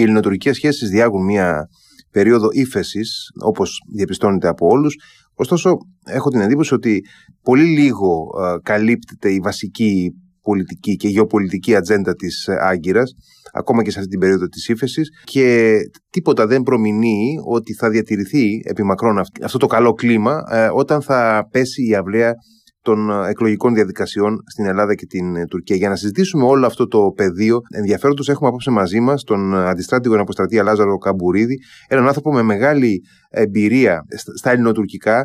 Οι ελληνοτουρκικές σχέσεις διάγουν μια περίοδο ύφεσης, όπως διαπιστώνεται από όλους. Ωστόσο, έχω την εντύπωση ότι πολύ λίγο ε, καλύπτεται η βασική πολιτική και γεωπολιτική ατζέντα της ε, Άγκυρας ακόμα και σε αυτή την περίοδο της ύφεσης και τίποτα δεν προμηνύει ότι θα διατηρηθεί επί μακρόν αυτό το καλό κλίμα ε, όταν θα πέσει η αυλαία των ε, εκλογικών διαδικασιών στην Ελλάδα και την ε, Τουρκία. Για να συζητήσουμε όλο αυτό το πεδίο ενδιαφέροντος έχουμε απόψε μαζί μας τον αντιστράτηγο αποστρατεία Λάζαρο Καμπουρίδη, έναν άνθρωπο με μεγάλη εμπειρία στα ελληνοτουρκικά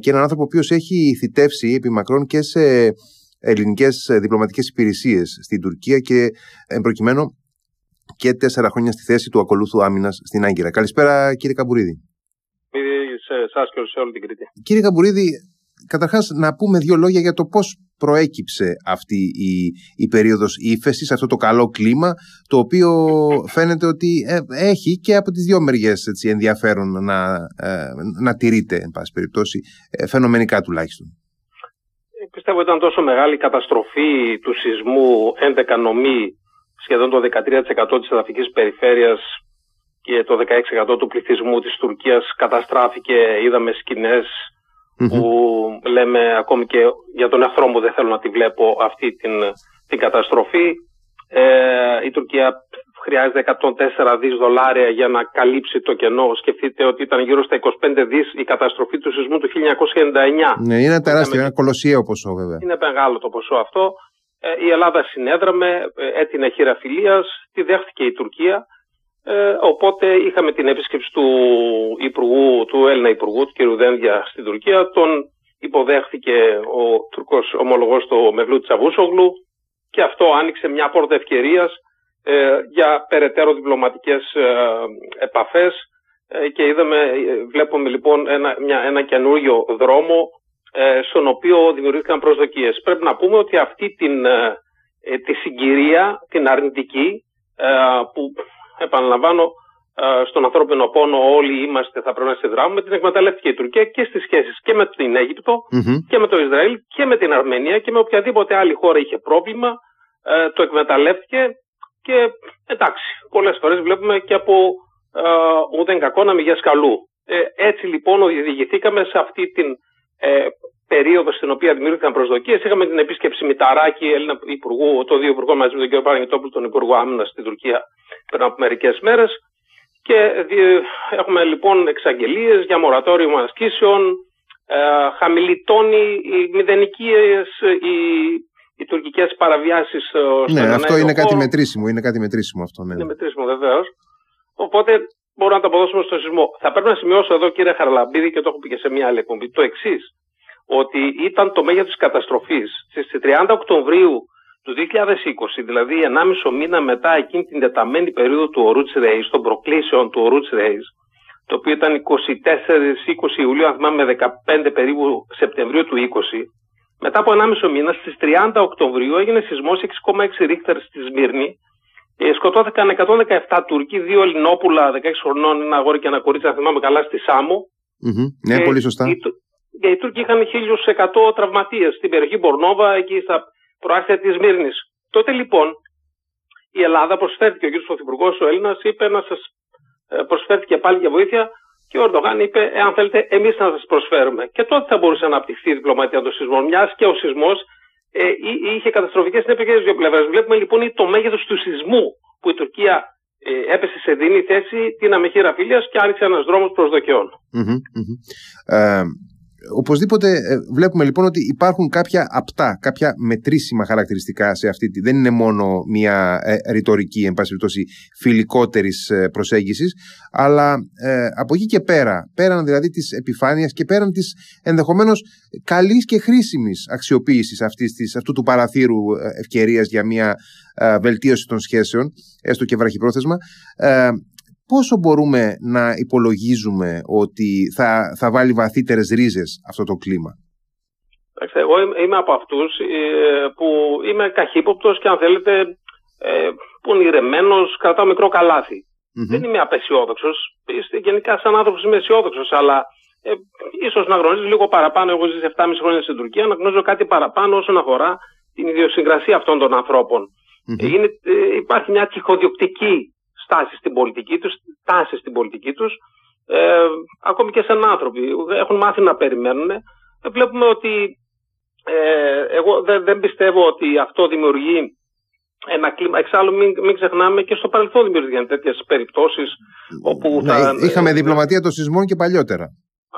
και έναν άνθρωπο ο οποίος έχει θητεύσει επί μακρόν και σε ελληνικές διπλωματικές υπηρεσίες στην Τουρκία και προκειμένου και τέσσερα χρόνια στη θέση του ακολούθου άμυνας στην Άγκυρα. Καλησπέρα, κύριε Καμπουρίδη. Σε εσά και σε όλη την Κρήτη. Κύριε Καμπουρίδη, καταρχάς να πούμε δύο λόγια για το πώς προέκυψε αυτή η, η περίοδος ύφεσης, αυτό το καλό κλίμα, το οποίο φαίνεται ότι ε, έχει και από τις δύο μεριές έτσι, ενδιαφέρον να, ε, να τηρείται, εν πάση περιπτώσει, ε, φαινομενικά τουλάχιστον. Πιστεύω ήταν τόσο μεγάλη καταστροφή του σεισμού 11 νομή σχεδόν το 13% της εδαφικής περιφέρειας και το 16% του πληθυσμού της Τουρκίας καταστράφηκε, είδαμε που λέμε ακόμη και για τον εχθρό μου δεν θέλω να τη βλέπω αυτή την, την καταστροφή. Ε, η Τουρκία χρειάζεται 104 δις δολάρια για να καλύψει το κενό. Σκεφτείτε ότι ήταν γύρω στα 25 δις η καταστροφή του σεισμού του 1999. Ναι, είναι τεράστιο, ένα κολοσσιαίο ποσό βέβαια. Είναι μεγάλο το ποσό αυτό. Ε, η Ελλάδα συνέδραμε, ε, έτεινε χείρα τη δέχτηκε η Τουρκία. Ε, οπότε είχαμε την επίσκεψη του, υπουργού, του Έλληνα Υπουργού, του κ. Δένδια στην Τουρκία. Τον υποδέχτηκε ο Τουρκός ομολογός του Μευλού Τσαβούσογλου και αυτό άνοιξε μια πόρτα ευκαιρίας για περαιτέρω διπλωματικές ε, επαφές και είδαμε, βλέπουμε λοιπόν ένα, μια, ένα καινούριο δρόμο ε, στον οποίο δημιουργήθηκαν προσδοκίες. Πρέπει να πούμε ότι αυτή την, ε, ε, τη συγκυρία, την αρνητική, που επαναλαμβάνω στον ανθρώπινο πόνο όλοι είμαστε, θα πρέπει να συνδράμουμε, την εκμεταλλεύτηκε η Τουρκία και στις σχέσεις και με την αιγυπτο και με το Ισραήλ και με την Αρμενία και με οποιαδήποτε άλλη χώρα είχε πρόβλημα, το εκμεταλλεύτηκε. Και εντάξει, πολλές φορές βλέπουμε και από ούτε κακό να μην σκαλού. έτσι λοιπόν οδηγηθήκαμε σε αυτή την ε, περίοδος στην οποία δημιουργήθηκαν προσδοκίες. Είχαμε την επίσκεψη Μηταράκη, Έλληνα Υπουργού, το δύο Υπουργό μαζί με τον κ. Παραγνητόπουλο, τον Υπουργό Άμυνα στην Τουρκία πριν από μερικές μέρες. Και έχουμε λοιπόν εξαγγελίες για μορατόριο ασκήσεων, ε, χαμηλή τόνη, οι μηδενικίες, οι, οι τουρκικές παραβιάσεις. Ναι, αυτό είναι κάτι μετρήσιμο. Είναι κάτι μετρήσιμο αυτό. Ναι. Είναι μετρήσιμο βεβαίως. Οπότε μπορούμε να το αποδώσουμε στο σεισμό. Θα πρέπει να σημειώσω εδώ, κύριε Χαραλαμπίδη, και το έχω πει και σε μια άλλη εκπομπή, το εξής. Ότι ήταν το μέγεθος της καταστροφής στις 30 Οκτωβρίου του 2020, δηλαδή 1,5 μήνα μετά εκείνη την τεταμένη περίοδο του Ορούτς Ρέις, των προκλήσεων του Ορούτς Ρέις, το οποίο ήταν 24-20 Ιουλίου, αν θυμάμαι 15 περίπου Σεπτεμβρίου του 20, μετά από 1,5 μήνα, στις 30 Οκτωβρίου έγινε σεισμός 6,6 ρίχτερ στη Σμύρνη, ε, σκοτώθηκαν 117 Τούρκοι, δύο Ελληνόπουλα 16 χρονών, ένα αγόρι και ένα κορίτσι, αν θυμάμαι καλά, στη Σάμο. Ναι, και πολύ σωστά. Οι, και οι Τούρκοι είχαν 1100 τραυματίες στην περιοχή Μπορνόβα, εκεί στα προάστια της Μύρνη. Τότε λοιπόν η Ελλάδα προσφέρθηκε, ο κ. Πρωθυπουργός, ο Έλληνας, είπε να σας ε, προσφέρθηκε πάλι για βοήθεια και ο Ερντογάν είπε, εάν θέλετε, εμείς να σας προσφέρουμε. Και τότε θα μπορούσε να αναπτυχθεί η διπλωματία των σεισμών, μιας και ο σεισμός ε, είχε καταστροφικές συνέπειες για δύο πλευρές. Βλέπουμε λοιπόν το μέγεθος του σεισμού που η Τουρκία ε, έπεσε σε δίνη θέση την αμεχήρα φίλιας και άνοιξε ένας δρόμος προσδοκιών. Ε, Οπωσδήποτε ε, βλέπουμε λοιπόν ότι υπάρχουν κάποια απτά, κάποια μετρήσιμα χαρακτηριστικά σε αυτή τη. Δεν είναι μόνο μια ε, ρητορική, εν πάση περιπτώσει, φιλικότερης ε, προσέγγισης, αλλά ε, από εκεί και πέρα, πέραν δηλαδή της επιφάνειας και πέραν της ενδεχομένως καλής και χρήσιμης αξιοποίησης αυτού του παραθύρου ευκαιρίας για μια βελτίωση των σχέσεων, έστω και βραχυπρόθεσμα, πόσο μπορούμε να υπολογίζουμε ότι θα, θα βάλει βαθύτερες ρίζες αυτό το κλίμα; Εγώ είμαι από αυτούς ε, που είμαι καχύποπτος και αν θέλετε ε, πονηρεμένος, κρατάω μικρό Δεν είμαι απεσιόδοξος. Γενικά σαν άνθρωπος είμαι αισιόδοξος, αλλά ε, ίσως να γνωρίζεις λίγο παραπάνω. Εγώ ζήσα 7,5 χρόνια στην Τουρκία, να γνωρίζω κάτι παραπάνω όσον αφορά την ιδιοσυγκρασία αυτών των ανθρωπων Είναι, ε, υπάρχει μια τυχοδιοκτική στάση στην πολιτική τους, τάση στην πολιτική τους, ε, ακόμη και σαν άνθρωποι. Έχουν μάθει να περιμένουν. Ε, βλέπουμε ότι ε, εγώ δεν, δεν πιστεύω ότι αυτό δημιουργεί ένα κλίμα. Εξάλλου, μην, μην ξεχνάμε και στο παρελθόν δημιουργήθηκαν τέτοιες περιπτώσεις. Όπου ναι, θα, είχαμε διπλωματία των σεισμών και παλιότερα.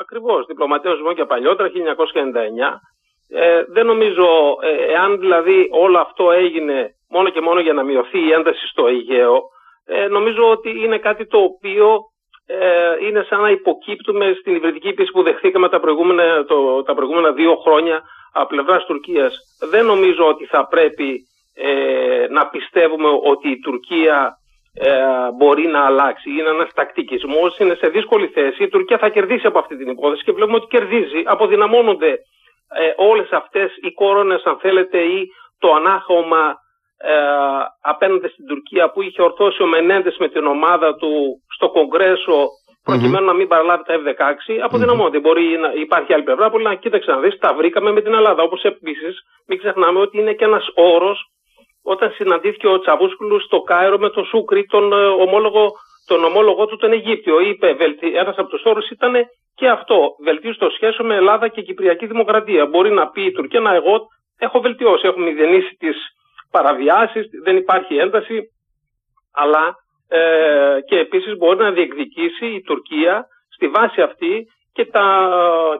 Ακριβώς. Διπλωματία των σεισμών και παλιότερα, 1999. Ε, δεν νομίζω, ε, εάν δηλαδή όλο αυτό έγινε μόνο και μόνο για να μειωθεί η ένταση στο Αιγαίο, ε, νομίζω ότι είναι κάτι το οποίο ε, είναι σαν να υποκύπτουμε στην υβριδική πίεση που δεχθήκαμε τα προηγούμενα, το, τα προηγούμενα δύο χρόνια από πλευράς Τουρκίας. Δεν νομίζω ότι θα πρέπει ε, να πιστεύουμε ότι η Τουρκία ε, μπορεί να αλλάξει. Είναι ένας τακτικισμός, είναι σε δύσκολη θέση. Η Τουρκία θα κερδίσει από αυτή την υπόθεση και βλέπουμε ότι κερδίζει. Αποδυναμώνονται ε, όλες αυτές οι κόρονες αν θέλετε ή το ανάχωμα ε, απέναντι στην Τουρκία που είχε ορθώσει ο Μενέντες με την ομάδα του στο Κογκρέσο προκειμένου να μην παραλάβει τα F-16, αποδυναμώνεται. Mm-hmm. Μπορεί να υπάρχει άλλη πλευρά που λέει: Κοίταξε να δεις, τα βρήκαμε με την Ελλάδα. Όπως επίσης, μην ξεχνάμε ότι είναι και ένας όρος όταν συναντήθηκε ο Τσαβούσκουλους στο Κάιρο με τον Σούκρι, τον, ε, ομόλογο, τον ομόλογο του τον Αιγύπτιο. Είπε, ένας από τους όρους ήταν και αυτό, βελτίωση των σχέσεων με Ελλάδα και Κυπριακή Δημοκρατία. Μπορεί να πει η Τουρκία, να εγώ έχω βελτιώσει, έχω μηδενίσει τις παραβιάσεις, δεν υπάρχει ένταση, αλλά ε, και επίσης μπορεί να διεκδικήσει η Τουρκία στη βάση αυτή και, τα,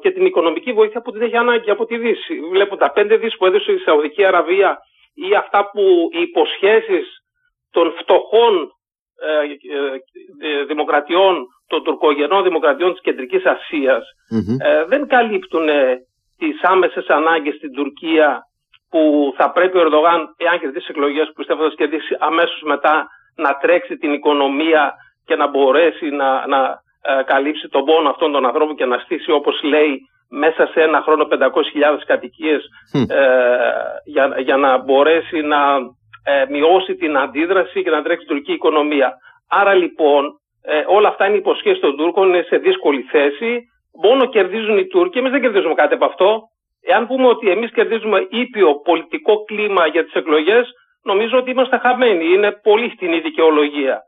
και την οικονομική βοήθεια που την έχει ανάγκη από τη Δύση. Βλέπω τα πέντε δις που έδωσε η Σαουδική Αραβία ή αυτά που οι υποσχέσεις των φτωχών ε, ε, ε δημοκρατιών, των τουρκογενών δημοκρατιών της Κεντρικής ε, δεν καλύπτουν τις άμεσες ανάγκες στην Τουρκία που θα πρέπει ο Ερντογάν, εάν κερδίσει εκλογές που πιστεύω θα κερδίσει αμέσως μετά να τρέξει την οικονομία και να μπορέσει να, να ε, καλύψει τον πόνο αυτών των ανθρώπων και να στήσει όπως λέει μέσα σε ένα χρόνο 500.000 κατοικίες ε, για, για να μπορέσει να ε, μειώσει την αντίδραση και να τρέξει την τουρκική οικονομία. Άρα λοιπόν ε, όλα αυτά είναι υποσχέσεις των Τούρκων, είναι σε δύσκολη θέση. Μόνο κερδίζουν οι Τούρκοι, εμείς δεν κερδίζουμε κάτι από αυτό. Εάν πούμε ότι εμείς κερδίζουμε ήπιο πολιτικό κλίμα για τις εκλογές, νομίζω ότι είμαστε χαμένοι. Είναι πολύ φτηνή δικαιολογία.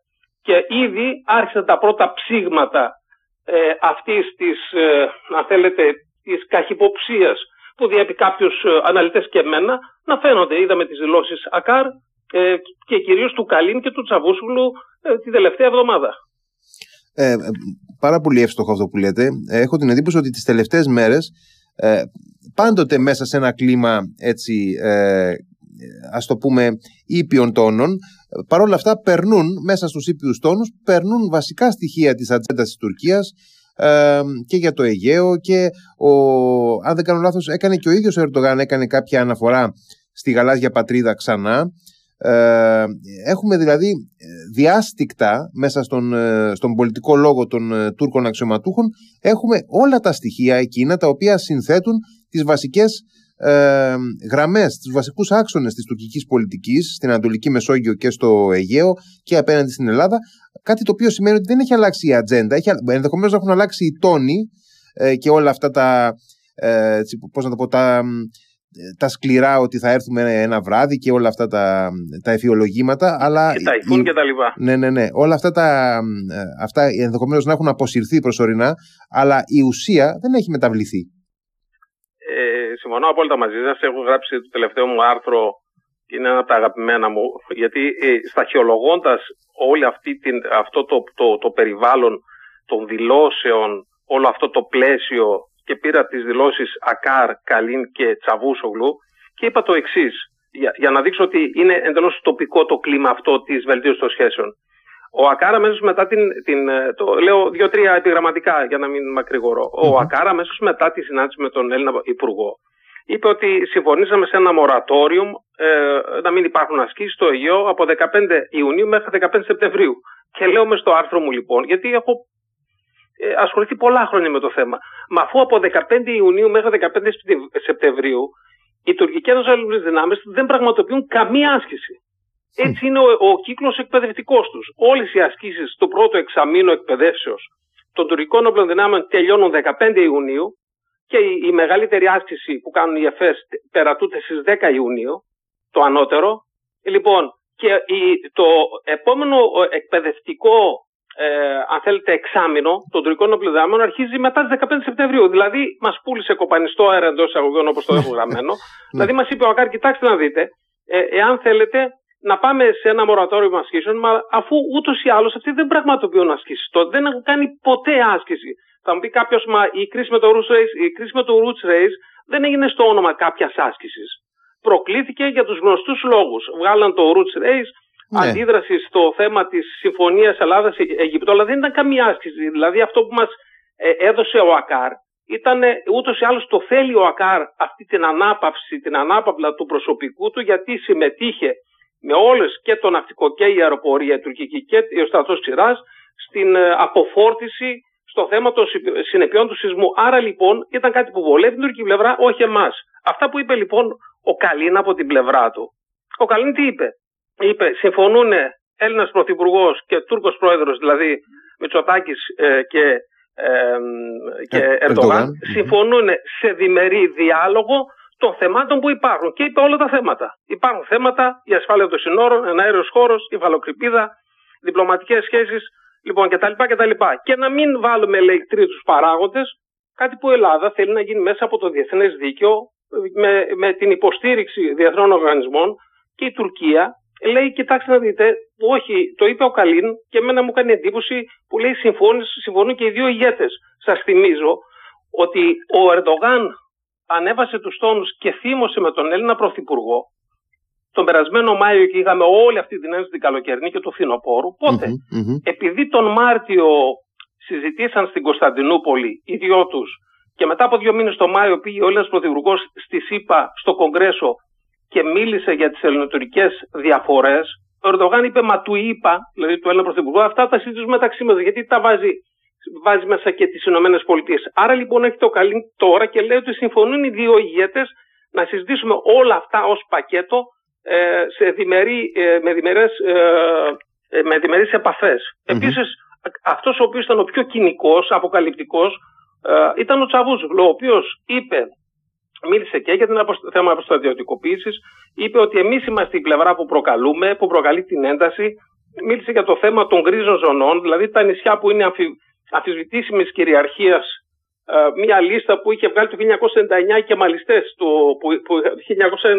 Και ήδη άρχισαν τα πρώτα ψήγματα ε, αυτής της, ε, αν θέλετε, της καχυποψίας που διέπει κάποιους ε, αναλυτές και εμένα να φαίνονται. Είδαμε τις δηλώσεις ΑΚΑΡ ε, και κυρίως του Καλίν και του Τσαβούσουλου ε, την τελευταία εβδομάδα. Ε, πάρα πολύ εύστοχο αυτό που λέτε. Έχω την εντύπωση ότι τις τελευταίες μέρες ε, πάντοτε μέσα σε ένα κλίμα έτσι ε, ας το πούμε ήπιων τόνων παρόλα αυτά περνούν μέσα στους ήπιους τόνους περνούν βασικά στοιχεία της ατζέντας της Τουρκίας ε, και για το Αιγαίο και ο, αν δεν κάνω λάθος έκανε και ο ίδιος ο Ερντογάν έκανε κάποια αναφορά στη γαλάζια πατρίδα ξανά. Ε, έχουμε δηλαδή διάστηκτα μέσα στον, ε, στον πολιτικό λόγο των ε, Τούρκων αξιωματούχων έχουμε όλα τα στοιχεία εκείνα τα οποία συνθέτουν τις βασικές ε, γραμμές, τους βασικούς άξονες της τουρκικής πολιτικής στην Ανατολική Μεσόγειο και στο Αιγαίο και απέναντι στην Ελλάδα κάτι το οποίο σημαίνει ότι δεν έχει αλλάξει η ατζέντα έχει, ενδεχομένως να έχουν αλλάξει οι τόνοι ε, και όλα αυτά τα ε, πώς να το πω τα, τα σκληρά ότι θα έρθουμε ένα βράδυ και όλα αυτά τα, τα εφιολογήματα αλλά και τα υφούν και τα λοιπά. Ναι ναι ναι. Όλα αυτά τα ε, αυτά ενδεχομένως να έχουν αποσυρθεί προσωρινά αλλά η ουσία δεν έχει μεταβληθεί ε, συμφωνώ απόλυτα μαζί σας. Έχω γράψει το τελευταίο μου άρθρο είναι ένα από τα αγαπημένα μου, γιατί ε, σταχυολογώντας όλη αυτή την, αυτό το, το, το περιβάλλον των δηλώσεων, όλο αυτό το πλαίσιο και πήρα τις δηλώσεις Ακάρ, Καλίν και Τσαβούσογλου και είπα το εξής για, για να δείξω ότι είναι εντελώς τοπικό το κλίμα αυτό της βελτίωσης των σχέσεων. Ο Ακάρα αμέσως μετά την. την ε, το λέω δύο-τρία επιγραμματικά για να μην μακρηγορώ. Mm-hmm. Ο Ακάρα αμέσως μετά τη συνάντηση με τον Έλληνα Υπουργό είπε ότι συμφωνήσαμε σε ένα μορατόριο ε, να μην υπάρχουν ασκήσεις στο Αιγαίο από 15 Ιουνίου μέχρι 15 Σεπτεμβρίου. Και λέω μες στο άρθρο μου λοιπόν, γιατί έχω ε, ασχοληθεί πολλά χρόνια με το θέμα. Μα αφού από 15 Ιουνίου μέχρι 15 Σεπτεμβρίου οι τουρκικές ασφαλιστικέ δυνάμεις δεν πραγματοποιούν καμία άσκηση. Έτσι είναι ο, ο κύκλος εκπαιδευτικός τους. Όλες οι ασκήσεις του πρώτου εξαμήνου εκπαιδεύσεως των τουρκικών όπλων δυνάμεων τελειώνουν 15 Ιουνίου και η, μεγαλύτερη άσκηση που κάνουν οι ΕΦΕΣ περατούνται στις 10 Ιουνίου, το ανώτερο. Λοιπόν, Και το επόμενο εκπαιδευτικό, ε, αν θέλετε, εξάμεινο των τουρκικών οπλιδάμων αρχίζει μετά τις 15 Σεπτεμβρίου. Δηλαδή, μας πούλησε κοπανιστό αέρα εντός εισαγωγών, όπως το έχω γραμμένο. Ναι. δηλαδή, μας είπε ο Ακάρ, κοιτάξτε να δείτε, ε, εάν θέλετε να πάμε σε ένα μορατόριο ασκήσεων, μα αφού ούτως ή άλλως αυτοί δεν πραγματοποιούν ασκήσεις. Δεν έχουν κάνει ποτέ άσκηση. Θα μου πει κάποιος, μα η κρίση με το Roots Race, η κρίση με το Roots Race δεν έγινε στο όνομα κάποιας άσκησης. Προκλήθηκε για τους γνωστούς λόγους. Βγάλαν το Roots Race, ναι. αντίδραση στο θέμα της συμφωνίας Ελλάδα-Αιγυπτού, αλλά δεν ήταν καμία άσκηση. Δηλαδή αυτό που μας ε, έδωσε ο ΑΚΑΡ ήταν ούτως ή άλλως το θέλει ο ΑΚΑΡ αυτή την ανάπαυση, την ανάπαυλα του προσωπικού του, γιατί συμμετείχε με όλες και το ναυτικό και η αεροπορία η τουρκική και ο στρατός Ξηρά στην ε, αποφόρτιση στο θέμα των συνεπειών του σεισμού. Άρα λοιπόν ήταν κάτι που βολεύει την τουρκική πλευρά, όχι εμάς. Αυτά που είπε λοιπόν ο Καλίν από την πλευρά του. Ο Καλίν τι είπε; Είπε συμφωνούν Έλληνας Πρωθυπουργός και Τούρκος Πρόεδρος, δηλαδή Μητσοτάκης ε, και, ε, και ε, Ερντογάν, συμφωνούν σε διμερή διάλογο των θεμάτων που υπάρχουν. Και είπε όλα τα θέματα. Υπάρχουν θέματα, η ασφάλεια των συνόρων, ένα αέριος χώρος, η φαλοκρηπίδα, διπλωματικές σχέσεις, λοιπόν κτλ. κτλ. Και να μην βάλουμε, λέει, τρίτους παράγοντες, κάτι που η Ελλάδα θέλει να γίνει μέσα από το διεθνές δίκαιο, με, με την υποστήριξη διεθνών οργανισμών και η Τουρκία λέει, κοιτάξτε να δείτε, όχι, το είπε ο Καλίν και εμένα μου κάνει εντύπωση που λέει συμφωνούν και οι δύο ηγέτες. Σας θυμίζω ότι ο Ερντογάν ανέβασε τους τόνους και θύμωσε με τον Έλληνα Πρωθυπουργό τον περασμένο Μάιο και είχαμε όλη αυτή την ένωση την καλοκαιρινή και του φθινοπόρου. επειδή τον Μάρτιο συζητήσαν στην Κωνσταντινούπολη οι δυο τους και μετά από δύο μήνες το Μάιο πήγε ο Έλληνας Πρωθυπουργός στη ΣΥΠΑ στο Κογκρέσο και μίλησε για τις ελληνοτουρκικές διαφορές. Ο Ερντογάν είπε, Μα του είπα, δηλαδή του Έλληνα Πρωθυπουργού, αυτά τα συζητήσουμε μεταξύ μας, γιατί τα βάζει, βάζει μέσα και τις Ηνωμένες Πολιτείες. Άρα λοιπόν έχει το καλή τώρα και λέει ότι συμφωνούν οι δύο ηγέτες να συζητήσουμε όλα αυτά ως πακέτο ε, σε διμερεί, ε, με, διμερές, ε, με διμερείς επαφές. Mm-hmm. Επίσης, αυτός ο οποίος ήταν ο πιο κοινικός, αποκαλυπτικός, ήταν ο Τσαβούζογλου, ο οποίος είπε, μίλησε και για την θέμα αποστρατιωτικοποίησης, είπε ότι εμείς είμαστε η πλευρά που προκαλούμε, που προκαλεί την ένταση, μίλησε για το θέμα των γκρίζων ζωνών, δηλαδή τα νησιά που είναι αμφι, αμφισβητήσιμης κυριαρχίας μια λίστα που είχε βγάλει το 1999 και μαλιστές, το, που, που,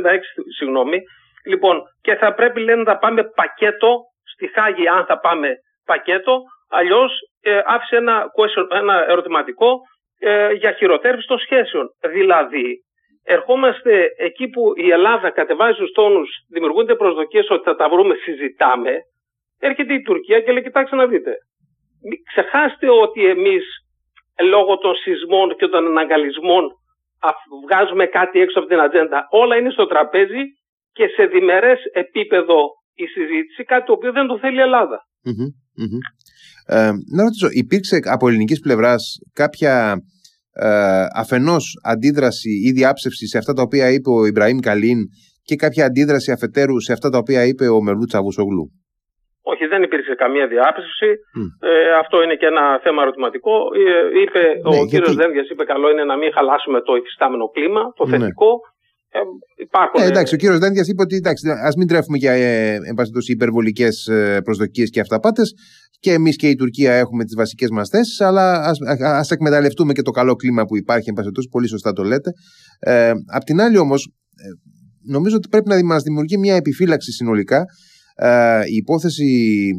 1996 συγγνώμη, Λοιπόν, και θα πρέπει λένε να πάμε πακέτο στη Χάγη, αν θα πάμε πακέτο, αλλιώς ε, άφησε ένα, ένα ερωτηματικό ε, για χειροτέρευση των σχέσεων. Δηλαδή, ερχόμαστε εκεί που η Ελλάδα κατεβάζει του τόνους, δημιουργούνται προσδοκίες ότι θα τα βρούμε, συζητάμε. Έρχεται η Τουρκία και λέει: Κοιτάξτε να δείτε. Ξεχάστε ότι εμείς λόγω των σεισμών και των αναγκαλισμών βγάζουμε κάτι έξω από την ατζέντα. Όλα είναι στο τραπέζι και σε διμερές επίπεδο η συζήτηση, κάτι το οποίο δεν το θέλει η ελλαδα Ε, να ρωτήσω, υπήρξε από ελληνικής πλευράς κάποια ε, αφενός αντίδραση ή διάψευση σε αυτά τα οποία είπε ο Ιμπραήμ Καλίν και κάποια αντίδραση αφετέρου σε αυτά τα οποία είπε ο Μερλού Τσαβουσογλού. Όχι, δεν υπήρξε καμία διάψευση. Ε, αυτό είναι και ένα θέμα ερωτηματικό. Ε, είπε, ναι, ο κύριος Δένδιας είπε καλό είναι να μην χαλάσουμε το υφιστάμενο κλίμα, το ναι. θετικό. Ε, υπάρχουν... Ε, εντάξει, ο κύριος Δένδιας είπε ότι ας μην τρέφουμε για ε, υπερβολικές ε, προσδοκίες και αυταπάτες. Και εμείς και η Τουρκία έχουμε τις βασικές μας θέσεις, αλλά ας εκμεταλλευτούμε και το καλό κλίμα που υπάρχει. Εν πολύ σωστά το λέτε. Ε, απ' την άλλη, όμως, ε, νομίζω ότι πρέπει να μας δημιουργεί μια επιφύλαξη συνολικά ε, η υπόθεση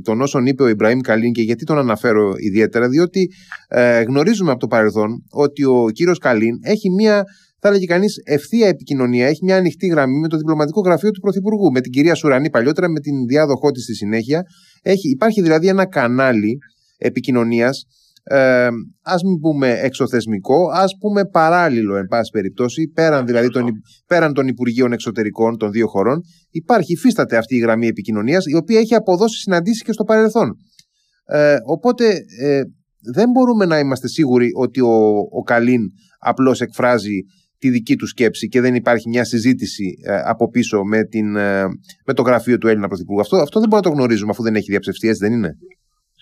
των όσων είπε ο Ιμπραήμ Καλίν και γιατί τον αναφέρω ιδιαίτερα, διότι ε, γνωρίζουμε από το παρελθόν ότι ο κύριος Καλίν έχει μια θα έλεγε κανείς, ευθεία επικοινωνία. Έχει μια ανοιχτή γραμμή με το διπλωματικό γραφείο του Πρωθυπουργού, με την κυρία Σουρανή παλιότερα, με την διάδοχό της στη συνέχεια. Έχει, υπάρχει δηλαδή ένα κανάλι επικοινωνίας, ε, ας μην πούμε εξωθεσμικό, ας πούμε παράλληλο, εν πάση περιπτώσει, πέραν δηλαδή των, πέραν των Υπουργείων Εξωτερικών των δύο χωρών. Υπάρχει, υφίσταται αυτή η γραμμή επικοινωνίας, η οποία έχει αποδώσει συναντήσεις και στο παρελθόν. Ε, οπότε ε, δεν μπορούμε να είμαστε σίγουροι ότι ο, ο Καλίν απλώς εκφράζει τη δική του σκέψη και δεν υπάρχει μια συζήτηση ε, από πίσω με, την, ε, με το γραφείο του Έλληνα Πρωθυπουργού. Αυτό, αυτό δεν μπορούμε να το γνωρίζουμε αφού δεν έχει διαψευστεί, έτσι δεν είναι;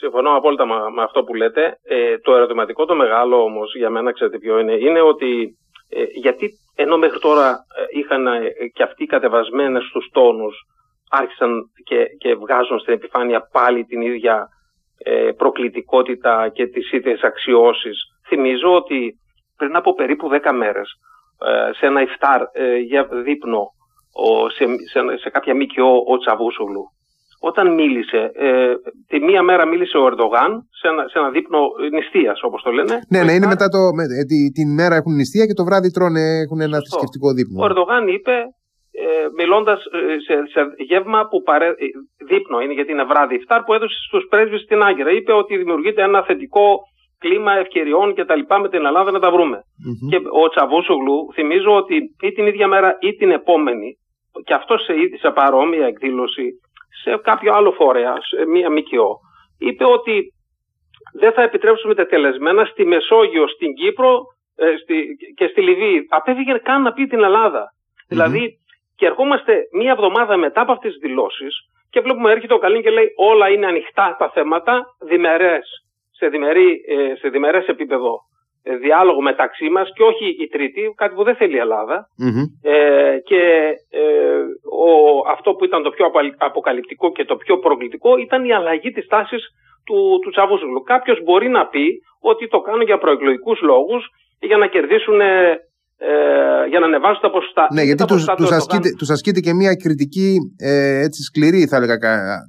Συμφωνώ απόλυτα με, αυτό που λέτε. Ε, το ερωτηματικό το μεγάλο όμως για μένα, ξέρετε ποιο είναι, είναι ότι γιατί ενώ μέχρι τώρα είχαν και αυτοί κατεβασμένες στους τόνους άρχισαν και, και βγάζουν στην επιφάνεια πάλι την ίδια ε, προκλητικότητα και τις ίδιες αξιώσεις. Θυμίζω ότι πριν από περίπου 10 μέρες ε, σε ένα iftar ε, για δείπνο σε, σε, σε κάποια ΜΚΟ ο Τσαβούσογλου όταν μίλησε, ε, τη μία μέρα μίλησε ο Ερντογάν σε ένα, σε ένα δείπνο νηστείας όπως το λένε. Ναι, ναι, είναι μετά το, ε, τη, την μέρα έχουν νηστεία και το βράδυ τρώνε, έχουν ένα θρησκευτικό δείπνο. Ο Ερντογάν είπε, ε, μιλώντας ε, σε, σε γεύμα που παρέ, ε, δείπνο είναι γιατί είναι βράδυ φτάρ που έδωσε στους πρέσβεις στην Άγκυρα. Είπε ότι δημιουργείται ένα θετικό κλίμα ευκαιριών και τα λοιπά με την Ελλάδα να τα βρουμε Και ο Τσαβούσογλου θυμίζω ότι ή την ίδια μέρα ή την επόμενη και αυτό σε, σε παρόμοια εκδήλωση σε κάποιο άλλο φορέα, σε μία ΜΚΟ, είπε ότι δεν θα επιτρέψουμε τελεσμένα στη Μεσόγειο, στην Κύπρο ε, στη, και στη Λιβύη. Απέφυγε καν να πει την ελλαδα Δηλαδή, και ερχόμαστε μία εβδομάδα μετά από αυτές τις δηλώσεις και βλέπουμε έρχεται ο Καλίν και λέει όλα είναι ανοιχτά τα θέματα, διμερές, σε, διμερή, ε, σε διμερές επίπεδο ε, διάλογο μεταξύ μας και όχι η τρίτη, κάτι που δεν θέλει η ελλαδα Ε, και ε, ο, αυτό που ήταν το πιο αποκαλυπτικό και το πιο προκλητικό ήταν η αλλαγή της τάσης του, του Τσαβούσουλου. Κάποιος μπορεί να πει ότι το κάνουν για προεκλογικούς λόγους για να κερδίσουν ε, για να ανεβάσουν τα ποσοστά. Ναι, γιατί τους, τους, ασκείται, τους ασκείται και μια κριτική ε, έτσι σκληρή θα έλεγα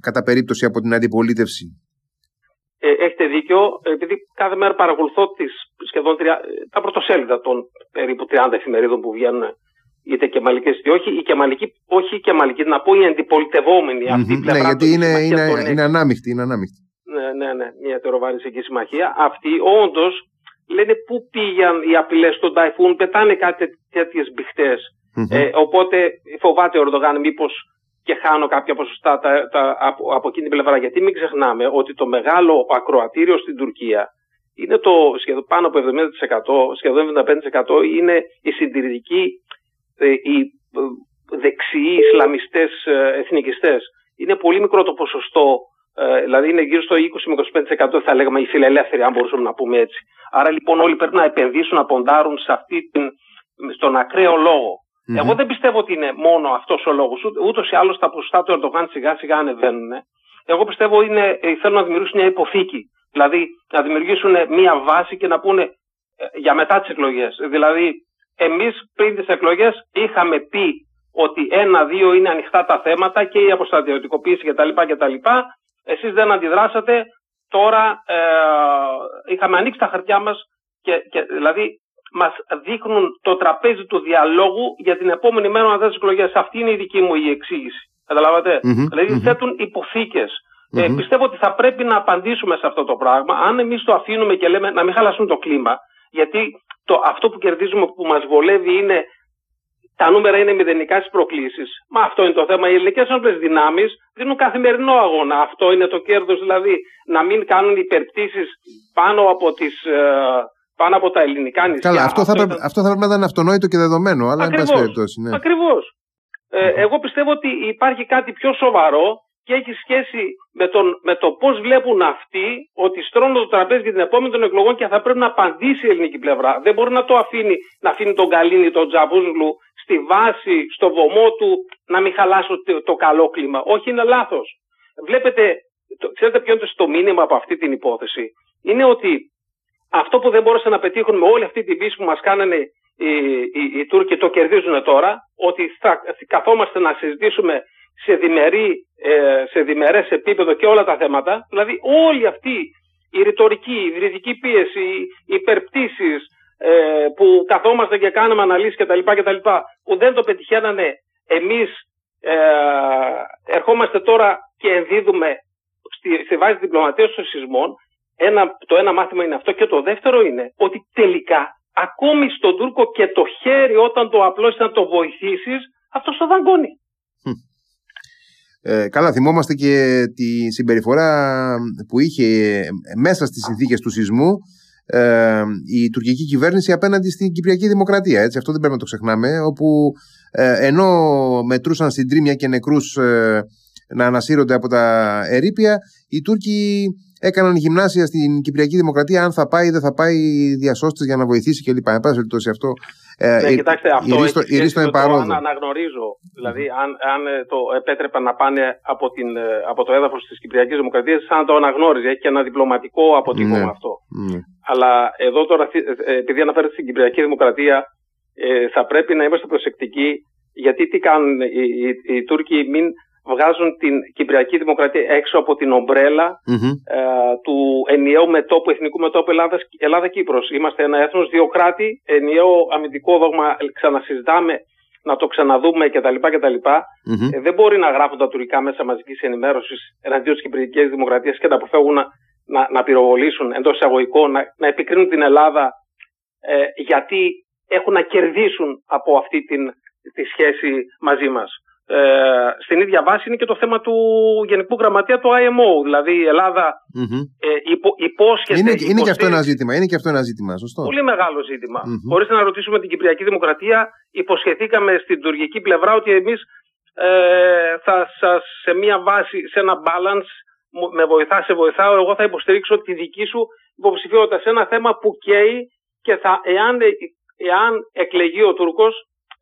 κατά περίπτωση από την αντιπολίτευση ε, έχετε δίκιο, επειδή κάθε μέρα παρακολουθώ τις σχεδόν τρια... τα πρωτοσέλιδα των περίπου 30 εφημερίδων που βγαίνουν είτε και μαλλικές είτε όχι, η κεμαλική, όχι η κεμαλική, να πω η αντιπολιτευόμενη mm-hmm, αυτή η πλευρά. Ναι, γιατί είναι, είναι, είναι, ανάμειχτη, είναι ανάμειχτη. Ναι, ναι, ναι, μια τεροβαριστική συμμαχία. Αυτή όντως λένε πού πήγαν οι απειλές στον Ταϊφούν, πετάνε κάτι τέτοιες μπιχτές. Mm-hmm. Ε, οπότε φοβάται ο Ερντογάν μήπως και χάνω κάποια ποσοστά τα, τα, από, από εκείνη την πλευρά. Γιατί μην ξεχνάμε ότι το μεγάλο ακροατήριο στην Τουρκία είναι το σχεδόν πάνω από 70%, σχεδόν 75% είναι οι συντηρητικοί, ε, οι ε, δεξιοί Ισλαμιστές ε, εθνικιστές. Είναι πολύ μικρό το ποσοστό, δηλαδή είναι γύρω στο 20 25% θα λέγαμε οι φιλελεύθεροι αν μπορούσαμε να πούμε έτσι. Άρα λοιπόν όλοι πρέπει να επενδύσουν, να ποντάρουν σε αυτή την, στον ακραίο λόγο. Mm-hmm. Εγώ δεν πιστεύω ότι είναι μόνο αυτός ο λόγος. Ούτως ή άλλως τα ποσοστά του Ερντογάν σιγά σιγά ανεβαίνουν. Εγώ πιστεύω είναι, ε, θέλουν να δημιουργήσουν μια υποθήκη. Δηλαδή να δημιουργήσουν μια βάση και να πούνε ε, για μετά τις εκλογές. Δηλαδή, εμείς πριν τις εκλογές είχαμε πει ότι ένα-δύο είναι ανοιχτά τα θέματα και η αποστρατιωτικοποίηση κτλ. κτλ. Εσείς δεν αντιδράσατε. Τώρα ε, είχαμε ανοίξει τα χαρτιά μας και, και δηλαδή Μας δείχνουν το τραπέζι του διαλόγου για την επόμενη μέρα μετά τι εκλογές. Αυτή είναι η δική μου η εξήγηση. Καταλάβατε; Mm-hmm, δηλαδή mm-hmm. θέτουν Ε, πιστεύω ότι θα πρέπει να απαντήσουμε σε αυτό το πράγμα. Αν εμείς το αφήνουμε και λέμε να μην χαλάσουμε το κλίμα, γιατί το, αυτό που κερδίζουμε που μας βολεύει είναι τα νούμερα είναι μηδενικά στις προκλήσεις. Μα αυτό είναι το θέμα. Οι ελληνικές ένοπλε δυνάμεις δίνουν καθημερινό αγώνα. Αυτό είναι το κέρδος, δηλαδή να μην κάνουν υπερπτήσεις πάνω από τις ε, πάνω από τα ελληνικά νησιά. Καλά, αυτό, θα, πρέπει, ήταν... αυτό θα πρέπει να ήταν αυτονόητο και δεδομένο, αλλά Ακριβώς, εν περιπτώσει. Ναι. Ακριβώς. Ε, εγώ πιστεύω ότι υπάρχει κάτι πιο σοβαρό και έχει σχέση με, τον, με το πώς βλέπουν αυτοί ότι στρώνουν το τραπέζι για την επόμενη των εκλογών και θα πρέπει να απαντήσει η ελληνική πλευρά. Δεν μπορεί να το αφήνει, να αφήνει τον Καλίνη, τον Τζαμπούζλου στη βάση, στο βωμό του, να μην χαλάσει το, το καλό κλίμα. Όχι, είναι λάθος. Βλέπετε, το, ξέρετε ποιο είναι το μήνυμα από αυτή την υπόθεση; Είναι ότι αυτό που δεν μπόρεσαν να πετύχουν με όλη αυτή την πίεση που μας κάνανε οι, οι, οι Τούρκοι το κερδίζουν τώρα, ότι θα καθόμαστε να συζητήσουμε σε, διμερή, ε, σε διμερές επίπεδο και όλα τα θέματα. Δηλαδή όλη αυτή η ρητορική, η υβριδική πίεση, οι υπερπτήσεις ε, που καθόμαστε και κάνουμε αναλύσεις κτλ. κτλ που δεν το πετυχαίνανε εμείς ε, ερχόμαστε τώρα και ενδίδουμε στη, στη βάση διπλωματίας των σεισμών ένα, το ένα μάθημα είναι αυτό και το δεύτερο είναι ότι τελικά ακόμη στον Τούρκο και το χέρι όταν το απλώσεις να το βοηθήσεις αυτός το δαγκώνει. Ε, καλά, θυμόμαστε και τη συμπεριφορά που είχε μέσα στις συνθήκες του σεισμού ε, η τουρκική κυβέρνηση απέναντι στην Κυπριακή Δημοκρατία. Έτσι, αυτό δεν πρέπει να το ξεχνάμε, όπου ε, ενώ μετρούσαν στην τρίμια και νεκρούς ε, να ανασύρονται από τα ερήπια, οι Τούρκοι έκαναν γυμνάσια στην Κυπριακή Δημοκρατία αν θα πάει ή δεν θα πάει διασώστη για να βοηθήσει κλπ. Εν πάση περιπτώσει αυτό. Ε, ναι, κοιτάξτε, αυτό η ρίστο είναι παρόδο. Αν αναγνωρίζω, δηλαδή αν, αν ε, το επέτρεπαν να πάνε από, την, ε, από το έδαφος της Κυπριακής Δημοκρατίας, σαν να το αναγνώριζε. Έχει και ένα διπλωματικό αποτύπωμα ναι. αυτό. Ναι. Αλλά εδώ τώρα, επειδή αναφέρεται στην Κυπριακή Δημοκρατία, θα πρέπει να είμαστε προσεκτικοί γιατί τι κάνουν οι, οι, οι Τούρκοι, μην βγάζουν την Κυπριακή Δημοκρατία έξω από την ομπρελα ε, του ενιαίου μετόπου, εθνικού μετόπου Ελλάδας, Ελλάδα-Κύπρος. Είμαστε ένα έθνος, δύο κράτη, ενιαίο αμυντικό δόγμα, ξανασυζητάμε να το ξαναδούμε κτλ. κτλ. Mm-hmm. Ε, δεν μπορεί να γράφουν τα τουρκικά μέσα μαζικής ενημέρωσης εναντίον της Κυπριακής Δημοκρατίας και να αποφεύγουν να, να, να πυροβολήσουν εντός εισαγωγικών, να, να επικρίνουν την Ελλάδα ε, γιατί έχουν να κερδίσουν από αυτή την, τη σχέση μαζί μας. Ε, στην ίδια βάση είναι και το θέμα του Γενικού Γραμματεία του IMO. Δηλαδή η Ελλάδα mm-hmm. ε, υπο, υπόσχεται. Είναι, είναι και αυτό ένα ζήτημα. Είναι και αυτό ένα ζήτημα, σωστό. Πολύ μεγάλο ζήτημα. Mm-hmm. Χωρίς να ρωτήσουμε την Κυπριακή Δημοκρατία, υποσχεθήκαμε στην τουρκική πλευρά ότι εμείς ε, θα σας σε μια βάση, σε ένα balance, με βοηθά, σε βοηθάω. Εγώ θα υποστηρίξω τη δική σου υποψηφιότητα σε ένα θέμα που καίει και θα, εάν, εάν εκλεγεί ο Τούρκος,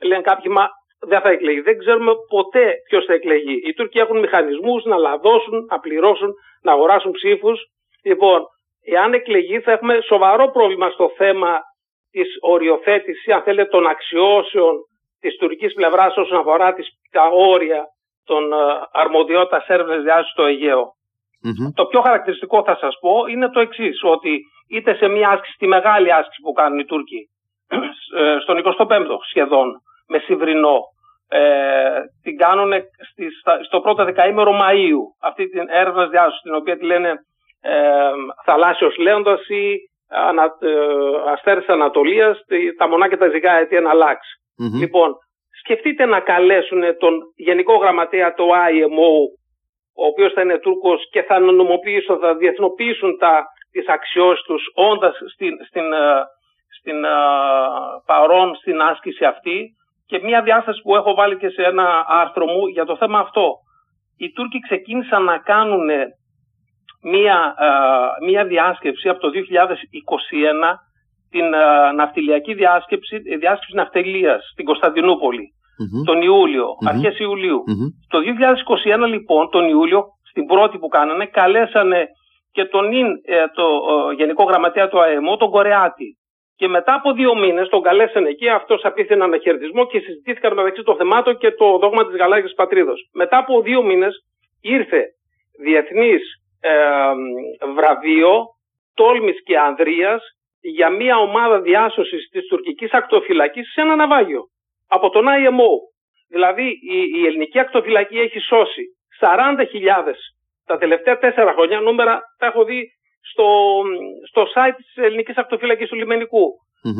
λένε κάποιοι, μα δεν θα εκλεγεί. Δεν ξέρουμε ποτέ ποιος θα εκλεγεί. Οι Τούρκοι έχουν μηχανισμούς να λαδώσουν, να πληρώσουν, να αγοράσουν ψήφους. Λοιπόν, εάν εκλεγεί, θα έχουμε σοβαρό πρόβλημα στο θέμα της οριοθέτησης, αν θέλετε, των αξιώσεων της τουρκικής πλευράς όσον αφορά τις, τα όρια των uh, αρμοδιότητας έρευνας διάσωσης στο αιγαιο Το πιο χαρακτηριστικό θα σας πω είναι το εξής, ότι είτε σε μια άσκηση, τη μεγάλη άσκηση που κάνουν οι Τούρκοι, ε, στον 25ο σχεδόν, μεσηβρινό, ε, την κάνουν στο πρώτο δεκαήμερο Μαΐου αυτή την έρευνα διάσωσης την οποία τη λένε ε, θαλάσσιος λέοντας ή ανα, ε, αστέρες Ανατολίας τα μονά και τα ζυγά αιτία να αλλάξει. Mm-hmm. Λοιπόν, σκεφτείτε να καλέσουν τον Γενικό Γραμματέα του IMO ο οποίος θα είναι Τούρκος και θα νομοποιήσουν, θα διεθνοποιήσουν τα, τις αξιώσεις τους όντας στην, στην, ε, στην, ε, παρόν στην άσκηση αυτή και μια διάσταση που έχω βάλει και σε ένα άρθρο μου για το θέμα αυτό. Οι Τούρκοι ξεκίνησαν να κάνουν μια, μια διάσκεψη από το 2021 την ναυτιλιακή διάσκεψη, διάσκεψη ναυτιλίας στην κωνσταντινουπολη τον Ιούλιο, mm-hmm. αρχές Το 2021 λοιπόν, τον Ιούλιο, στην πρώτη που κάνανε, καλέσανε και τον ε, το Γενικό Γραμματέα του ΑΕΜΟ, τον Κορεάτη. Και μετά από δύο μήνες τον καλέσανε εκεί, αυτός απίθυνε ένα χαιρετισμό και συζητήθηκαν μεταξύ των θεμάτων και το δόγμα της γαλάζια πατρίδα. Μετά από δύο μήνες ήρθε διεθνής ε, βραβείο τόλμης και ανδρεία για μια ομάδα διάσωσης της τουρκικής ακτοφυλακής σε ένα ναυάγιο από τον IMO. Δηλαδή η, η ελληνική ακτοφυλακή έχει σώσει 40.000 τα τελευταία τέσσερα χρόνια, νούμερα τα έχω δει στο, στο site της ελληνικής ακτοφύλακης του λιμενικου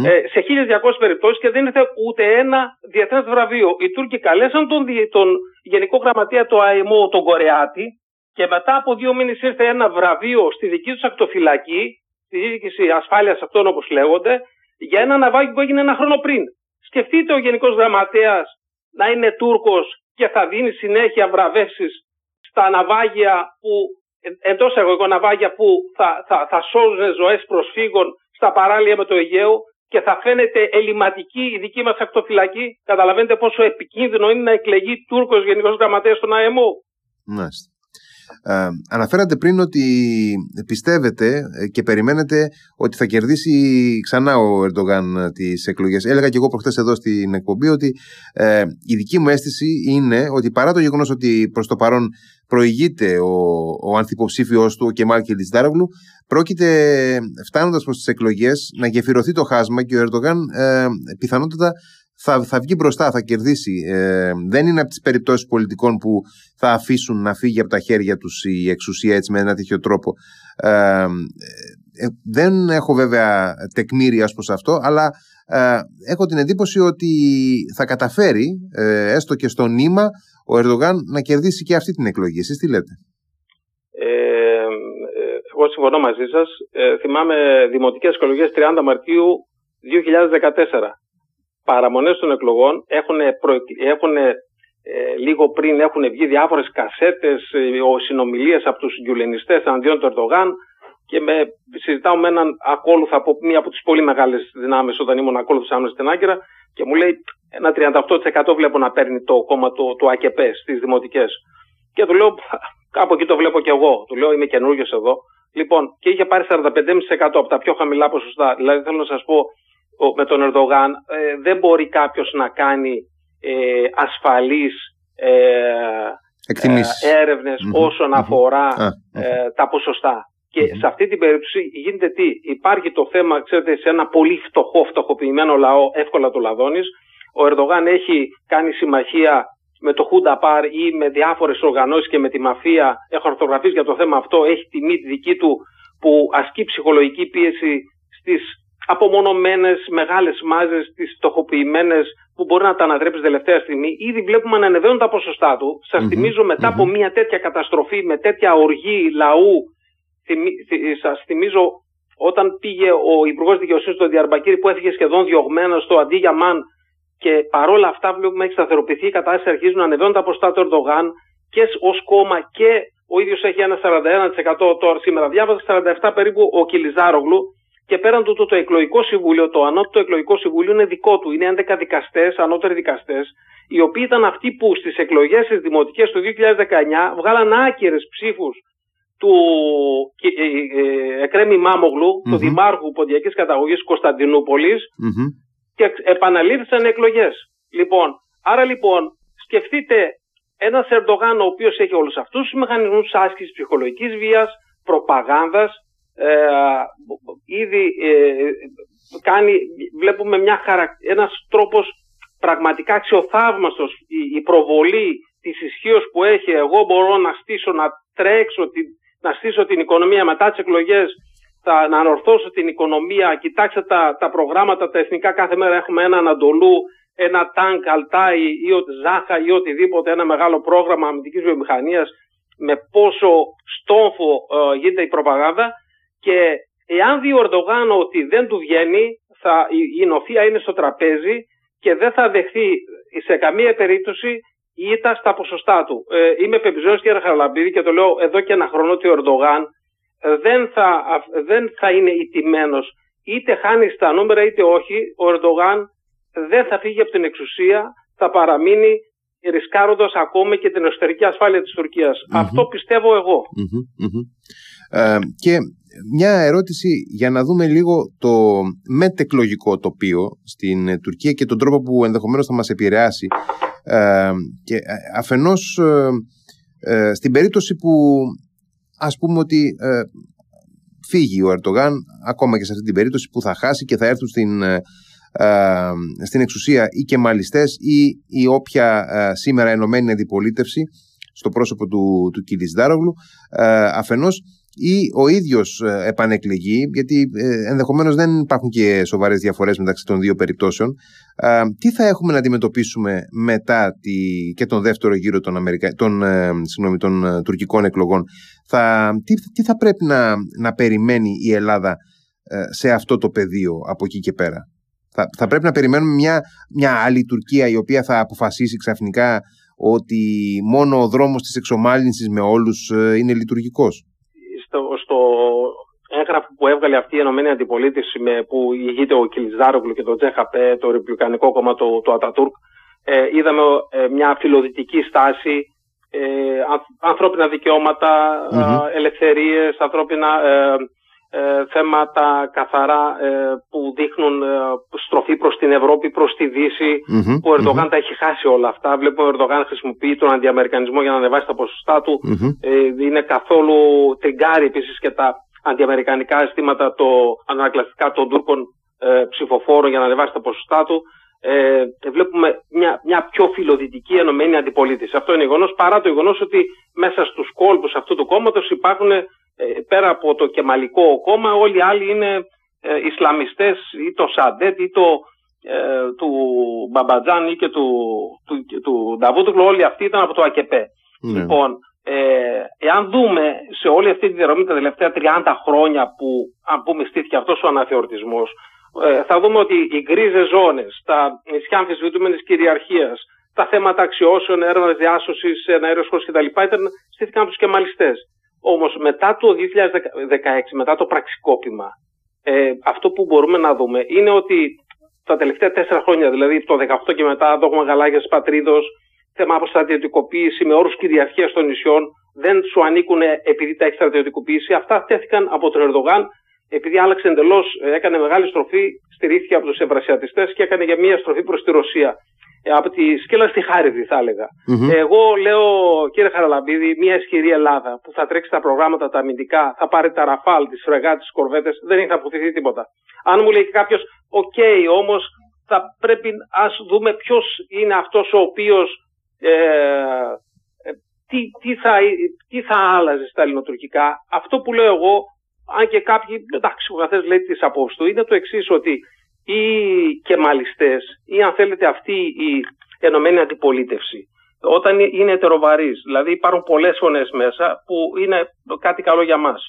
Ε, σε 1200 περιπτώσεις και δεν ήρθε ούτε ένα διεθνές βραβείο. Οι Τούρκοι καλέσαν τον, τον Γενικό Γραμματεία του ΑΕΜΟ, τον Κορεάτη, και μετά από δύο μήνες ήρθε ένα βραβείο στη δική τους ακτοφυλακή, στη διοίκηση ασφάλειας αυτών όπως λέγονται, για ένα ναυάγιο που έγινε ένα χρόνο πριν. Σκεφτείτε ο Γενικός Γραμματέας να είναι Τούρκος και θα δίνει συνέχεια βραβεύσεις στα ναυάγια που εντός εγωγικών ναυάγια που θα, θα, θα σώζουν ζωές προσφύγων στα παράλια με το Αιγαίο και θα φαίνεται ελληματική η δική μας ακτοφυλακή. Καταλαβαίνετε πόσο επικίνδυνο είναι να εκλεγεί Τούρκος Γενικός Γραμματέας στον ΑΕΜΟ; Μάλιστα. Ε, αναφέρατε πριν ότι πιστεύετε και περιμένετε ότι θα κερδίσει ξανά ο Ερντογάν τις εκλογές. Έλεγα και εγώ προχθές εδώ στην εκπομπή ότι ε, η δική μου αίσθηση είναι ότι παρά το γεγονός ότι προς το παρόν προηγείται ο, ο ανθυποψήφιος του, ο Κεμάλ Κιλτζντάρογλου, πρόκειται φτάνοντας προς τις εκλογές να γεφυρωθεί το χάσμα και ο Ερντογάν ε, πιθανότατα θα, θα βγει μπροστά, θα κερδίσει. Ε, δεν είναι από τις περιπτώσεις πολιτικών που θα αφήσουν να φύγει από τα χέρια τους η εξουσία έτσι με ένα τέτοιο τρόπο. Ε, ε, δεν έχω βέβαια τεκμήρια προς αυτό, αλλά ε, έχω την εντύπωση ότι θα καταφέρει, ε, έστω και στο νήμα, ο Ερντογάν να κερδίσει και αυτή την εκλογή. Εσείς τι λέτε; Ε, εγώ συμφωνώ μαζί σας. θυμάμαι δημοτικές εκλογές 30 Μαρτίου 2014 παραμονές των εκλογών έχουν, προ... έχουν ε, λίγο πριν έχουν βγει διάφορες κασέτες, ε, συνομιλίες από τους γκιουλενιστές αντίον του Ερντογάν και με, συζητάω με έναν ακόλουθο από μία από τις πολύ μεγάλες δυνάμεις όταν ήμουν ακόλουθος άμεσα στην Άγκυρα και μου λέει ένα 38% βλέπω να παίρνει το κόμμα του, του ΑΚΕΠ στις δημοτικές. Και του λέω κάπου εκεί το βλέπω και εγώ. Του λέω είμαι καινούριο εδώ. Λοιπόν, και είχε πάρει 45,5% από τα πιο χαμηλά ποσοστά. Δηλαδή θέλω να σας πω με τον Ερντογάν ε, δεν μπορεί κάποιος να κάνει ε, ασφαλείς ε, ε ερευνες όσον αφορά ε, τα ποσοστά. Και σε αυτή την περίπτωση γίνεται τι; Υπάρχει το θέμα, ξέρετε, σε ένα πολύ φτωχό, φτωχοποιημένο λαό, εύκολα το λαδώνεις. Ο Ερντογάν έχει κάνει συμμαχία με το Χούντα ή με διάφορες οργανώσεις και με τη μαφία. Έχω ορθογραφήσει για το θέμα αυτό. Έχει τη μύτη δική του που ασκεί ψυχολογική πίεση στις απομονωμένες μεγάλες μάζες, τις φτωχοποιημένες που μπορεί να τα ανατρέψεις τελευταία στιγμή. Ήδη βλέπουμε να ανεβαίνουν τα ποσοστά του. Σας mm θυμίζω μετά από μια τέτοια καταστροφή, με τέτοια οργή λαού, σας θυμίζω όταν πήγε ο Υπουργός Δικαιοσύνης στο Διαρμπακύρη που έφυγε σχεδόν διωγμένος στο Αντίγιαμάν και παρόλα αυτά βλέπουμε έχει σταθεροποιηθεί η κατάσταση, αρχίζουν να ανεβαίνουν τα ποσοστά του Ερντογάν και ως κόμμα και ο ίδιος έχει ένα 41% τώρα σήμερα. Διάβαζα 47 περίπου ο Κιλιζάρογλου και πέραν του το, το εκλογικό συμβούλιο, το ανώτατο εκλογικό συμβούλιο είναι δικό του. Είναι 11 δικαστές, ανώτεροι δικαστές, οι οποίοι ήταν αυτοί που στις εκλογές της δημοτικέ του 2019 βγάλαν άκυρες ψήφους του ε, ε, Εκρέμι Μάμογλου, mm-hmm. του Δημάρχου Ποντιακής Καταγωγής Κωνσταντινούπολης, mm-hmm. και επαναλήφθησαν εκλογές. Λοιπόν, άρα λοιπόν, σκεφτείτε ένας Ερντογάν ο οποίος έχει όλους αυτούς τους μηχανισμούς άσκησης ψυχολογικής βίας, προπαγάνδας, ε, ήδη ε, κάνει, βλέπουμε μια χαρα... ένας τρόπος πραγματικά αξιοθαύμαστος η, η προβολή της ισχύως που έχει. Εγώ μπορώ να στήσω, να τρέξω, την, να στήσω την οικονομία μετά τις εκλογές θα, να ανορθώσω την οικονομία. Κοιτάξτε τα, τα προγράμματα τα εθνικά. Κάθε μέρα έχουμε ένα Ανατολού ένα τάγκ Αλτάι ή ο Ζάχα ή οτιδήποτε ένα μεγάλο πρόγραμμα αμυντικής βιομηχανίας. Με πόσο στόμφο ε, γίνεται η προπαγάνδα και εάν δει ο Ερντογάν ότι δεν του βγαίνει, θα, η, νοφία είναι στο τραπέζι και δεν θα δεχθεί σε καμία περίπτωση ήττα στα ποσοστά του. Ε, είμαι πεπιζόμενος κύριε Χαραλαμπίδη και το λέω εδώ και ένα χρόνο ότι ο Ερντογάν δεν θα, δεν θα είναι ιτημένος. Είτε χάνει στα νούμερα είτε όχι, ο Ερντογάν δεν θα φύγει από την εξουσία, θα παραμείνει ρισκάροντας ακόμη και την εσωτερική ασφάλεια της τουρκιας Αυτό πιστεύω Ε, και μια ερώτηση για να δούμε λίγο το μετεκλογικό τοπίο στην ε, Τουρκία και τον τρόπο που ενδεχομένως θα μας επηρεάσει. Ε, και ε, αφενός στην περίπτωση που ας πούμε ότι φύγει ο Ερτογάν, ακόμα και σε αυτή την περίπτωση που θα χάσει και θα έρθουν στην, στην εξουσία οι κεμαλιστές ή η όποια σήμερα ενωμένη αντιπολίτευση στο πρόσωπο του, του Κιλισδάρογλου αφενός ή ο ίδιος ε, επανεκλεγεί, γιατί ε, ενδεχομένως δεν υπάρχουν και σοβαρές διαφορές μεταξύ των δύο περιπτώσεων. Τι θα έχουμε να αντιμετωπίσουμε μετά τη, και τον δεύτερο γύρο των, Αμερικα... των, ε, συγγνώμη, των τουρκικών εκλογών. Θα, τι, τι θα πρέπει να, να περιμένει η Ελλάδα σε αυτό το πεδίο από εκεί και πέρα; Θα, θα πρέπει να περιμένουμε μια, μια άλλη Τουρκία η οποία θα αποφασίσει ξαφνικά ότι μόνο ο δρόμος της εξομάλυνσης με όλους είναι λειτουργικός; Στο, στο έγγραφο που έβγαλε αυτή η Ενωμένη Αντιπολίτευση με, που ηγείται ο Κιλιζάρογλου και το Τζέχαπε, το Ρεπλικανικό Κόμμα του το Ατατούρκ, ε, είδαμε ε, μια φιλοδυτική στάση, ε, ανθρώπινα δικαιώματα, mm-hmm. ελευθερίες, ανθρώπινα θέματα καθαρά που δείχνουν στροφή προς την Ευρώπη, προς τη Δύση, που ο ερντογαν τα έχει χάσει όλα αυτά. Βλέπουμε ο Ερντογάν χρησιμοποιεί τον αντιαμερικανισμό για να ανεβάσει τα ποσοστά του. Είναι καθόλου τριγκάρει επίσης και τα αντιαμερικανικά αισθήματα, το ανακλαστικά των Τούρκων ψηφοφόρων για να ανεβάσει τα ποσοστά του ε, βλέπουμε μια, μια πιο φιλοδυτική ενωμένη αντιπολίτευση. Αυτό είναι γεγονός παρά το γεγονός ότι μέσα στους κόλπους αυτού του κόμματος υπάρχουν ε, πέρα από το κεμαλικό κόμμα όλοι οι άλλοι είναι ε, Ισλαμιστές ή το Σαντέτ ή το ε, του Μπαμπατζάν ή και του, του, του Νταβούτουκλου όλοι αυτοί ήταν από το ΑΚΕΠΕ. Ναι. Λοιπόν, ε, εάν δούμε σε όλη αυτή τη διαδρομή τα τελευταία 30 χρόνια που αν πούμε στήθηκε αυτός ο αναθεωρητισμός ε, θα δούμε ότι οι γκρίζε ζώνες, τα νησιά αμφισβητούμενης κυριαρχίας, τα θέματα αξιώσεων, έρευνας διάσωσης, αέριο κτλ. Ήταν, στήθηκαν τους κεμαλιστές. Όμως μετά το 2016, μετά το πραξικόπημα, ε, αυτό που μπορούμε να δούμε είναι ότι τα τελευταία τέσσερα χρόνια, δηλαδή το 2018 και μετά, δόγμα Γαλάγιας Πατρίδος, θέμα αποστρατιωτικοποίηση με όρους κυριαρχίας των νησιών, δεν σου ανήκουν επειδή τα έχει στρατιωτικοποιήσει. Αυτά τέθηκαν από τον Ερντογάν, επειδή άλλαξε εντελώς, έκανε μεγάλη στροφή, στηρίχθηκε από τους ευρασιατιστές και έκανε για μία στροφή προς τη Ρωσία. Ε, από τη Σκύλλα στη Χάρυβδη, θα έλεγα. Εγώ λέω, κύριε Χαραλαμπίδη, μια ισχυρή Ελλάδα που θα τρέξει τα προγράμματα τα αμυντικά, θα πάρει τα ραφάλ, τις φρεγάτες, τις κορβέτες, δεν έχει να φοβηθεί τίποτα. Αν μου λέει κάποιος, OK, okay, όμως θα πρέπει ας δούμε ποιος είναι αυτός ο οποίος. Ε, ε, τι, τι, θα, τι θα άλλαζε στα ελληνοτουρκικά. Αυτό που λέω εγώ, αν και κάποιοι, εντάξει, ο καθένας λέει τις απόψεις του, είναι το εξής ότι οι κεμαλιστές ή αν θέλετε αυτή η ενωμένη αντιπολίτευση όταν είναι ετεροβαρής, δηλαδή υπάρχουν πολλές φωνές μέσα που είναι κάτι καλό για μας,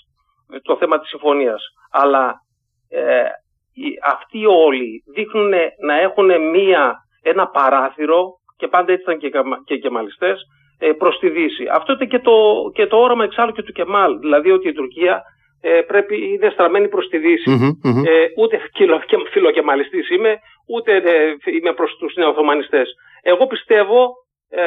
το θέμα της συμφωνίας. Αλλά ε, αυτοί όλοι δείχνουν να έχουν μία, ένα παράθυρο και πάντα έτσι ήταν και, και κεμαλιστές ε, προς τη Δύση. Αυτό ήταν και το, και το όραμα εξάλλου και του Κεμάλ, δηλαδή ότι η Τουρκία ε, πρέπει, είναι στραμμένη προς τη δυση Ε, ούτε φιλοκεμαλιστής είμαι, ούτε ε, είμαι προς τους νεοοθωμανιστές. Εγώ πιστεύω, ε,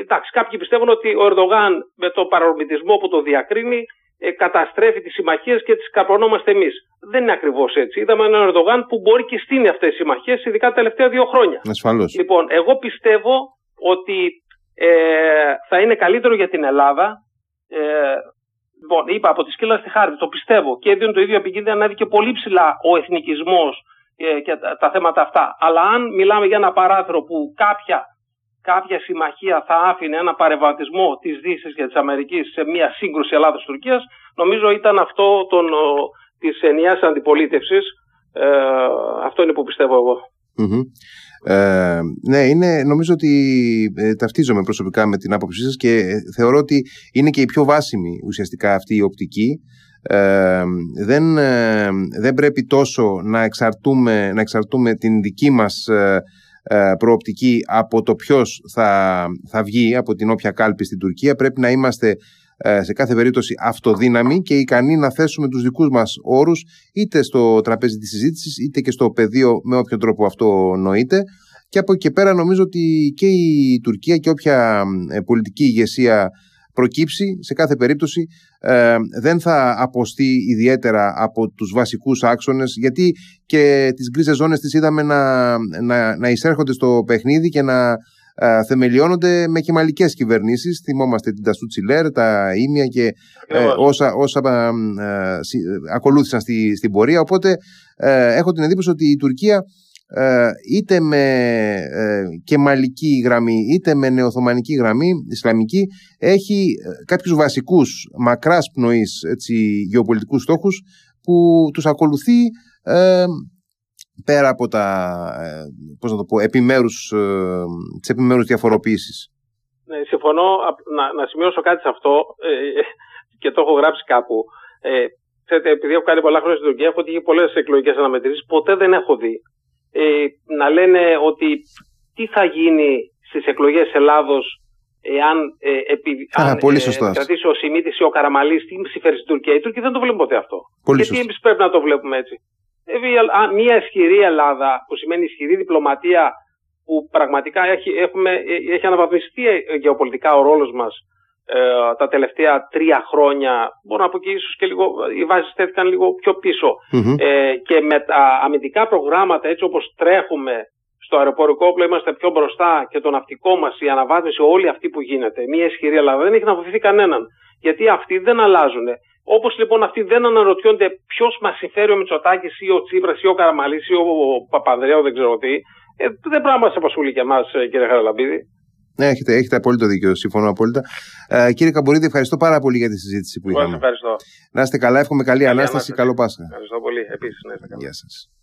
εντάξει, κάποιοι πιστεύουν ότι ο Ερδογάν με το παρορμητισμό που το διακρίνει ε, καταστρέφει τις συμμαχίες και τις καπρονόμαστε εμείς. Δεν είναι ακριβώς έτσι. Είδαμε έναν Ερδογάν που μπορεί και στείνει αυτές τις συμμαχίες, ειδικά τα τελευταία δύο χρόνια. Ασφαλώς. Λοιπόν, εγώ πιστεύω ότι ε, θα είναι καλύτερο για την Ελλάδα ε, Λοιπόν, είπα από τη σκύλα στη χάρη, το πιστεύω και έδινε το ίδιο επικίνδυνο ανέβηκε πολύ ψηλά ο εθνικισμός ε, και τα, τα, θέματα αυτά. Αλλά αν μιλάμε για ένα παράθυρο που κάποια, κάποια συμμαχία θα άφηνε ένα παρεμβατισμό της Δύσης και της Αμερικής σε μια σύγκρουση Ελλάδα-Τουρκία, νομίζω ήταν αυτό της ενιαίας αντιπολίτευσης. Ε, αυτό είναι που πιστεύω εγώ. Ε, ναι, είναι, νομίζω ότι ε, ταυτίζομαι προσωπικά με την άποψή σας και ε, θεωρώ ότι είναι και η πιο βάσιμη ουσιαστικά αυτή η οπτική. Ε, δεν, δεν πρέπει τόσο να εξαρτούμε, να εξαρτούμε την δική μας προοπτική από το ποιος θα, θα βγει από την όποια κάλπη στην Τουρκία. Πρέπει να είμαστε ε, σε κάθε περίπτωση αυτοδύναμοι και ικανοί να θέσουμε τους δικούς μας όρους είτε στο τραπέζι της συζήτησης είτε και στο πεδίο με όποιο τρόπο αυτό νοείται. Και από εκεί και πέρα νομίζω ότι και η Τουρκία και όποια ε, πολιτική ηγεσία προκύψει σε κάθε περίπτωση ε, δεν θα αποστεί ιδιαίτερα από τους βασικούς άξονες γιατί και τις γκρίζες ζώνες τις είδαμε να, να, να εισέρχονται στο παιχνίδι και να ε, θεμελιώνονται με κεμαλικές κυβερνήσεις. Θυμόμαστε την Ταστού Τσιλέρ, τα Ήμια και ε, όσα, όσα ε, ακολούθησαν στη, στην πορεία. Οπότε έχω την εντύπωση ότι η Τουρκία είτε με κεμαλική γραμμή είτε με νεοθωμανική γραμμή ισλαμική έχει κάποιους βασικούς μακράς πνοής έτσι, γεωπολιτικούς στόχους που τους ακολουθεί πέρα από τα ε, πώς να το πω, επιμέρους, ε, τις επιμέρους διαφοροποίησεις. Ναι, συμφωνώ να, να σημειώσω κάτι σε αυτό ε, και το έχω γράψει κάπου. Ε, ξέρετε, επειδή έχω κάνει πολλά χρόνια στην Τουρκία, έχω δει πολλές εκλογικές αναμετρήσεις. Ποτέ δεν έχω δει ε, να λένε ότι τι θα γίνει στις εκλογές Ελλάδος εάν, ε, επί, Α, αν πολύ ε, κρατήσει ο Σιμίτης ή ο Καραμαλής, τι συμφέρει στην Τουρκία. Οι Τούρκοι δεν το βλέπουν ποτέ αυτό. Πολύ Γιατί εμείς πρέπει να το βλέπουμε έτσι. Μια ισχυρή Ελλάδα που σημαίνει ισχυρή διπλωματία που πραγματικά έχει, έχουμε, έχει αναβαθμιστεί γεωπολιτικά ο ρόλος μας ε, τα τελευταία τρία χρόνια. Μπορώ να πω και ίσως και λίγο, οι βάσεις στέθηκαν λίγο πιο πισω Ε, και με τα αμυντικά προγράμματα έτσι όπως τρέχουμε στο αεροπορικό όπλο είμαστε πιο μπροστά και το ναυτικό μας, η αναβάθμιση, όλη αυτή που γίνεται. Μια ισχυρή Ελλάδα δεν έχει να βοηθήσει κανέναν. Γιατί αυτοί δεν αλλάζουν. Όπως λοιπόν αυτοί δεν αναρωτιόνται ποιος μας συμφέρει ο Μητσοτάκης ή ο Τσίπρας ή ο Καραμαλής ή ο Παπανδρέο, δεν ξέρω τι, ε, δεν πρέπει να μας απασχολεί και εμάς, ε, κύριε Χαραλαμπίδη. Ναι, έχετε, έχετε απόλυτο δίκιο. Συμφωνώ απόλυτα. Ε, κύριε Καμπορίδη, ευχαριστώ πάρα πολύ για τη συζήτηση που είχαμε. Ευχαριστώ. Να είστε καλά, εύχομαι καλή, καλή ανάσταση. Καλό Πάσχα. Ευχαριστώ πολύ. Επίσης, να είστε καλά. Γεια σας.